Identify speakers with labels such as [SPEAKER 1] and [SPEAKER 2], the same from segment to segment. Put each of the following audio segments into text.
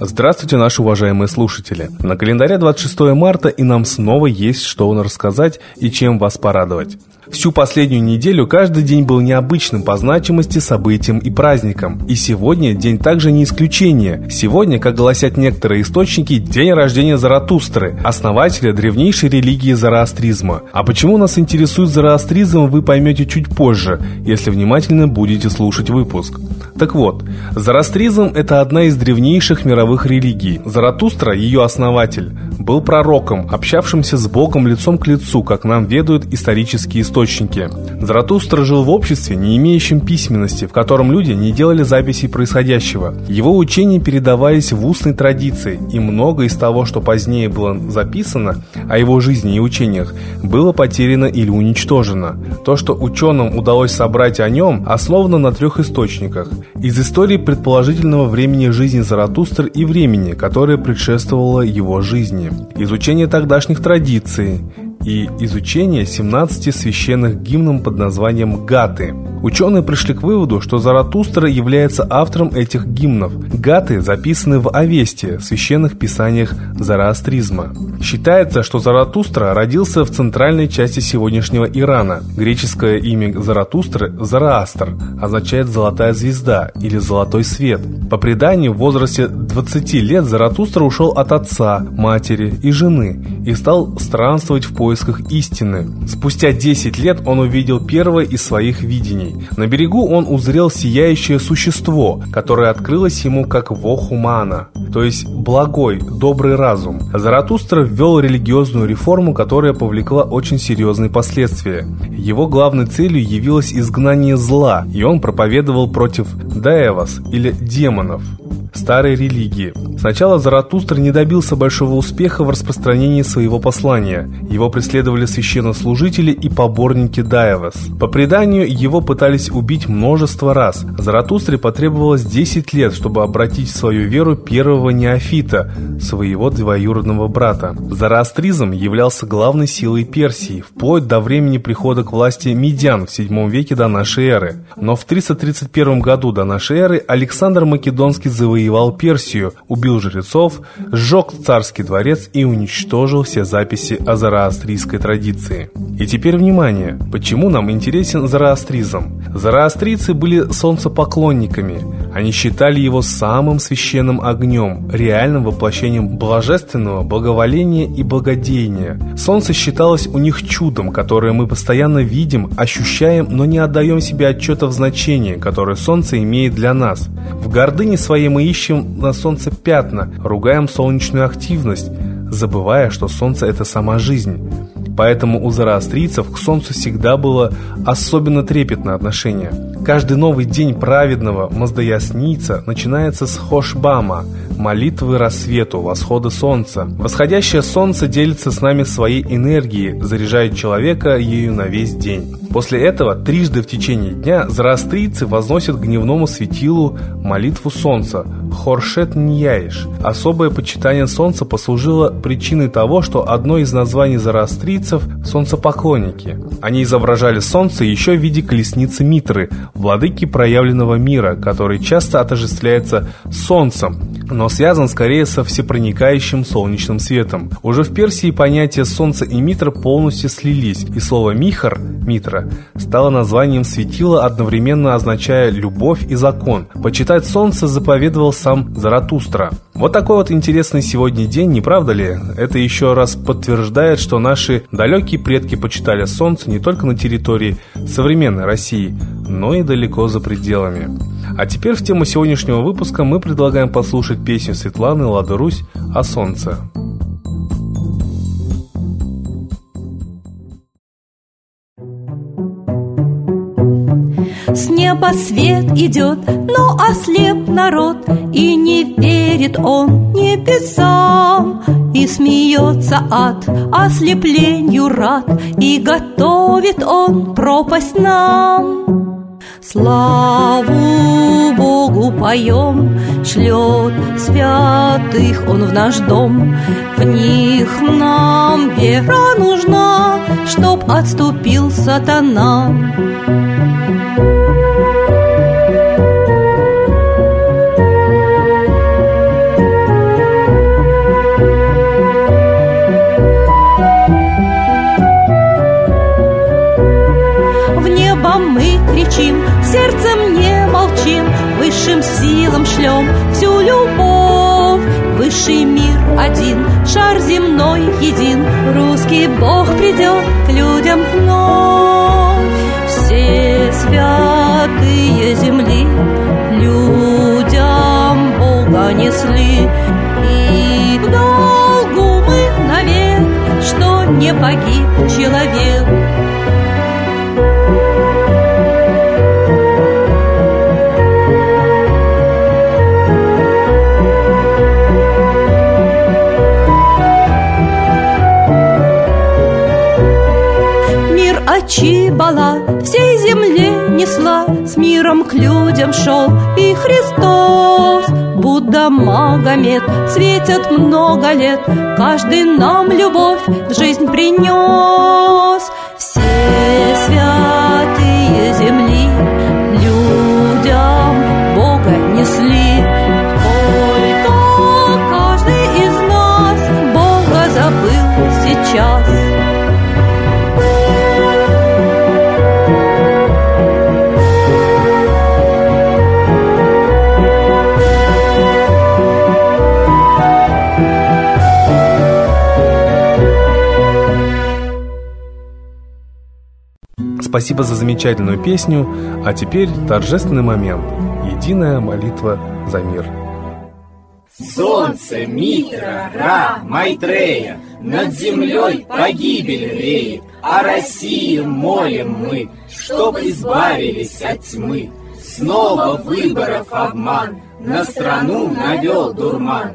[SPEAKER 1] Здравствуйте, наши уважаемые слушатели! На календаре 26 марта и нам снова есть что вам рассказать и чем вас порадовать. Всю последнюю неделю каждый день был необычным по значимости, событием и праздником. И сегодня день также не исключение. Сегодня, как гласят некоторые источники, день рождения Заратустры, основателя древнейшей религии зороастризма. А почему нас интересует зороастризм, вы поймете чуть позже, если внимательно будете слушать выпуск. Так вот, зороастризм – это одна из древнейших мировых религий. Заратустра, ее основатель, был пророком, общавшимся с Богом лицом к лицу, как нам ведают исторические источники источники. Заратустра жил в обществе, не имеющем письменности, в котором люди не делали записей происходящего. Его учения передавались в устной традиции, и многое из того, что позднее было записано о его жизни и учениях, было потеряно или уничтожено. То, что ученым удалось собрать о нем, основано на трех источниках. Из истории предположительного времени жизни Заратустр и времени, которое предшествовало его жизни. Изучение тогдашних традиций, и изучение 17 священных гимнов под названием «Гаты». Ученые пришли к выводу, что Заратустра является автором этих гимнов. Гаты записаны в Авесте, священных писаниях зороастризма. Считается, что Заратустра родился в центральной части сегодняшнего Ирана. Греческое имя Заратустры – Зараастр, означает «золотая звезда» или «золотой свет». По преданию, в возрасте 20 лет Заратустра ушел от отца, матери и жены и стал странствовать в поисках поисках истины. Спустя 10 лет он увидел первое из своих видений. На берегу он узрел сияющее существо, которое открылось ему как вохумана, то есть благой, добрый разум. Заратустра ввел религиозную реформу, которая повлекла очень серьезные последствия. Его главной целью явилось изгнание зла, и он проповедовал против даевас или демонов старой религии. Сначала Заратустра не добился большого успеха в распространении своего послания. Его преследовали священнослужители и поборники Даевас. По преданию, его пытались убить множество раз. Заратустре потребовалось 10 лет, чтобы обратить в свою веру первого неофита, своего двоюродного брата. Зороастризм являлся главной силой Персии, вплоть до времени прихода к власти Медян в VII веке до нашей эры. Но в 331 году до нашей эры Александр Македонский завоевал Персию, убил убил жрецов, сжег царский дворец и уничтожил все записи о зороастрийской традиции. И теперь внимание, почему нам интересен зороастризм? Зороастрийцы были солнцепоклонниками. Они считали его самым священным огнем, реальным воплощением божественного благоволения и благодеяния. Солнце считалось у них чудом, которое мы постоянно видим, ощущаем, но не отдаем себе отчета в значении, которое солнце имеет для нас. В гордыне своей мы ищем на солнце пятна, ругаем солнечную активность, забывая, что солнце – это сама жизнь. Поэтому у зороастрийцев к солнцу всегда было особенно трепетное отношение. Каждый новый день праведного Маздаясница начинается с Хошбама, молитвы рассвету, восхода солнца. Восходящее солнце делится с нами своей энергией, заряжает человека ею на весь день. После этого трижды в течение дня зороастрийцы возносят к дневному светилу молитву солнца Хоршет Ньяиш. Особое почитание солнца послужило причиной того, что одно из названий зороастрийцев – солнцепоклонники. Они изображали солнце еще в виде колесницы Митры, владыки проявленного мира, который часто отождествляется солнцем, но связан скорее со всепроникающим солнечным светом. Уже в Персии понятия солнца и Митра полностью слились, и слово «михар» – Митра стало названием светила, одновременно означая «любовь» и «закон». Почитать солнце заповедовал сам Заратустра. Вот такой вот интересный сегодня день, не правда ли? Это еще раз подтверждает, что наши далекие предки почитали солнце не только на территории современной России, но и далеко за пределами. А теперь в тему сегодняшнего выпуска мы предлагаем послушать песню Светланы Лада Русь о солнце.
[SPEAKER 2] С неба свет идет, но ослеп народ И не верит он небесам И смеется от ослеплению рад И готовит он пропасть нам Славу Богу поем, шлет святых Он в наш дом. В них нам вера нужна, чтоб отступил сатана. Сердцем не молчим, высшим силам шлем всю любовь. Высший мир один, шар земной един, русский Бог придет к людям вновь. Все святые земли людям Бога несли, и в долгу мы навек, что не погиб человек. Чибала всей земле несла, С миром к людям шел и Христос. Будда, Магомед светят много лет, Каждый нам любовь в жизнь принес.
[SPEAKER 1] Спасибо за замечательную песню, а теперь торжественный момент. Единая молитва за мир.
[SPEAKER 3] Солнце, Митра, Ра, Майтрея, Над землей погибель реет, О России молим мы, Чтоб избавились от тьмы. Снова выборов обман, На страну навел дурман,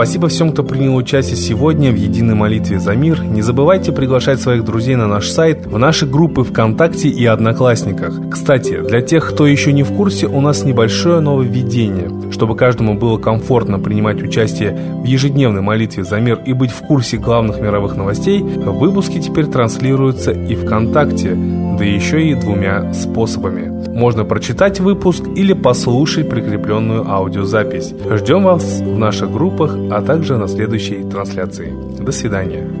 [SPEAKER 1] Спасибо всем, кто принял участие сегодня в единой молитве за мир. Не забывайте приглашать своих друзей на наш сайт, в наши группы ВКонтакте и Одноклассниках. Кстати, для тех, кто еще не в курсе, у нас небольшое нововведение. Чтобы каждому было комфортно принимать участие в ежедневной молитве за мир и быть в курсе главных мировых новостей, выпуски теперь транслируются и ВКонтакте, да еще и двумя способами. Можно прочитать выпуск или послушать прикрепленную аудиозапись. Ждем вас в наших группах, а также на следующей трансляции. До свидания.